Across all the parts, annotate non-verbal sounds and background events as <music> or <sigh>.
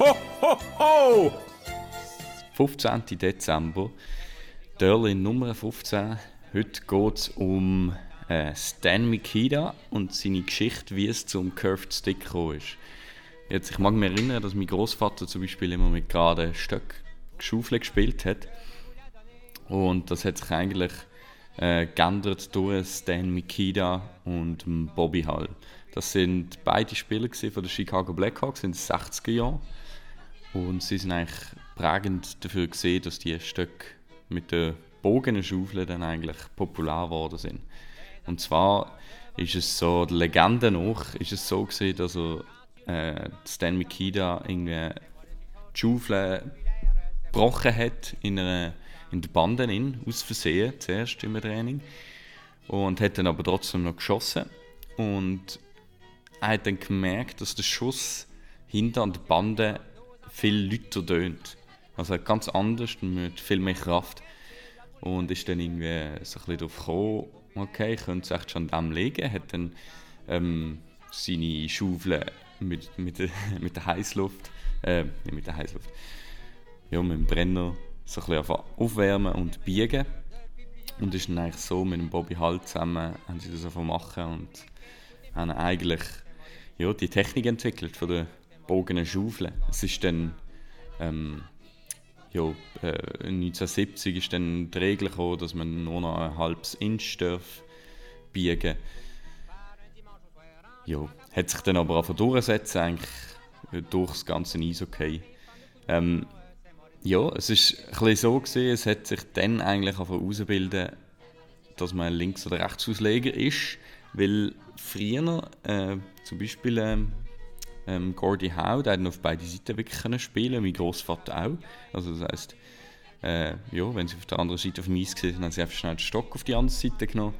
ho, ho, ho! 15. Dezember, Dörlin Nummer 15. Heute geht es um äh, Stan Mikita und seine Geschichte, wie es zum Curved Stick gekommen ist. Jetzt, ich mag mich erinnern, dass mein Großvater zum Beispiel immer mit geraden Stöcken Schaufel gespielt hat. Und das hat sich eigentlich äh, geändert durch Stan Mikita und Bobby Hall. Das sind beide Spieler von den Chicago Blackhawks in den 60er Jahren. Und sie sind eigentlich prägend dafür gesehen, dass die Stöcke mit den Bogenschaufeln dann eigentlich populär geworden sind. Und zwar ist es so, der Legende nach, ist es so gesehen, dass er, äh, Stan Mikita irgendwie die Schaufel gebrochen hat in, einer, in der Bande in, aus Versehen, zuerst im Training. Und hat dann aber trotzdem noch geschossen. Und er hat dann gemerkt, dass der Schuss hinter an der Bande viel lauter tönt. Also ganz anders, mit viel mehr Kraft. Und ist dann irgendwie so ein bisschen darauf gekommen, okay, könnte es echt schon an dem legen. Hat dann ähm, seine Schaufel mit, mit, der, <laughs> mit der Heißluft, äh, nicht mit der Heißluft, ja, mit dem Brenner so ein aufwärmen und biegen. Und ist dann eigentlich so mit dem Bobby Halt zusammen, haben sie das machen und haben eigentlich ja, die Technik entwickelt von der bogenen Schaufel. Es ist dann ähm, ja, äh, 1970 ist dann die Regel gekommen, dass man nur noch ein halbes Inch darf biegen ja, hat sich dann aber auch durchsetzen eigentlich durch das ganze Eishockey. Ähm, ja, es ist ein so gesehen, es hat sich dann eigentlich herausbilden, dass man Links- oder Rechtsausleger ist, weil früher äh, zum Beispiel ähm, ähm, Gordie Howe, der auf beide Seiten wirklich können spielen, mein Großvater auch. Also das heisst, äh, ja, wenn sie auf der anderen Seite auf dem Eis waren, haben sie einfach schnell den Stock auf die andere Seite genommen.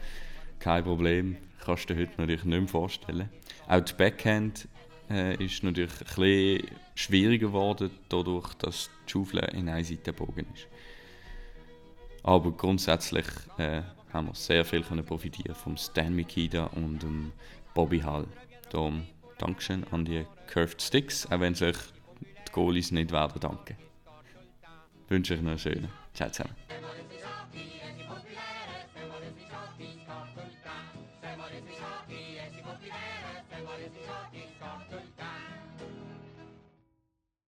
Kein Problem, kannst du dir heute natürlich nicht mehr vorstellen. Auch die Backhand äh, ist natürlich ein bisschen schwieriger geworden, dadurch, dass die Schaufel in einer Seite gebogen ist. Aber grundsätzlich äh, haben wir sehr viel können profitieren vom Stan Mikita und dem Bobby Hall. Darum Dankeschön an die Curved Sticks, auch wenn sich de Goalies nicht werden danken. Wens wünsche euch noch einen schönen. Ciao zusammen.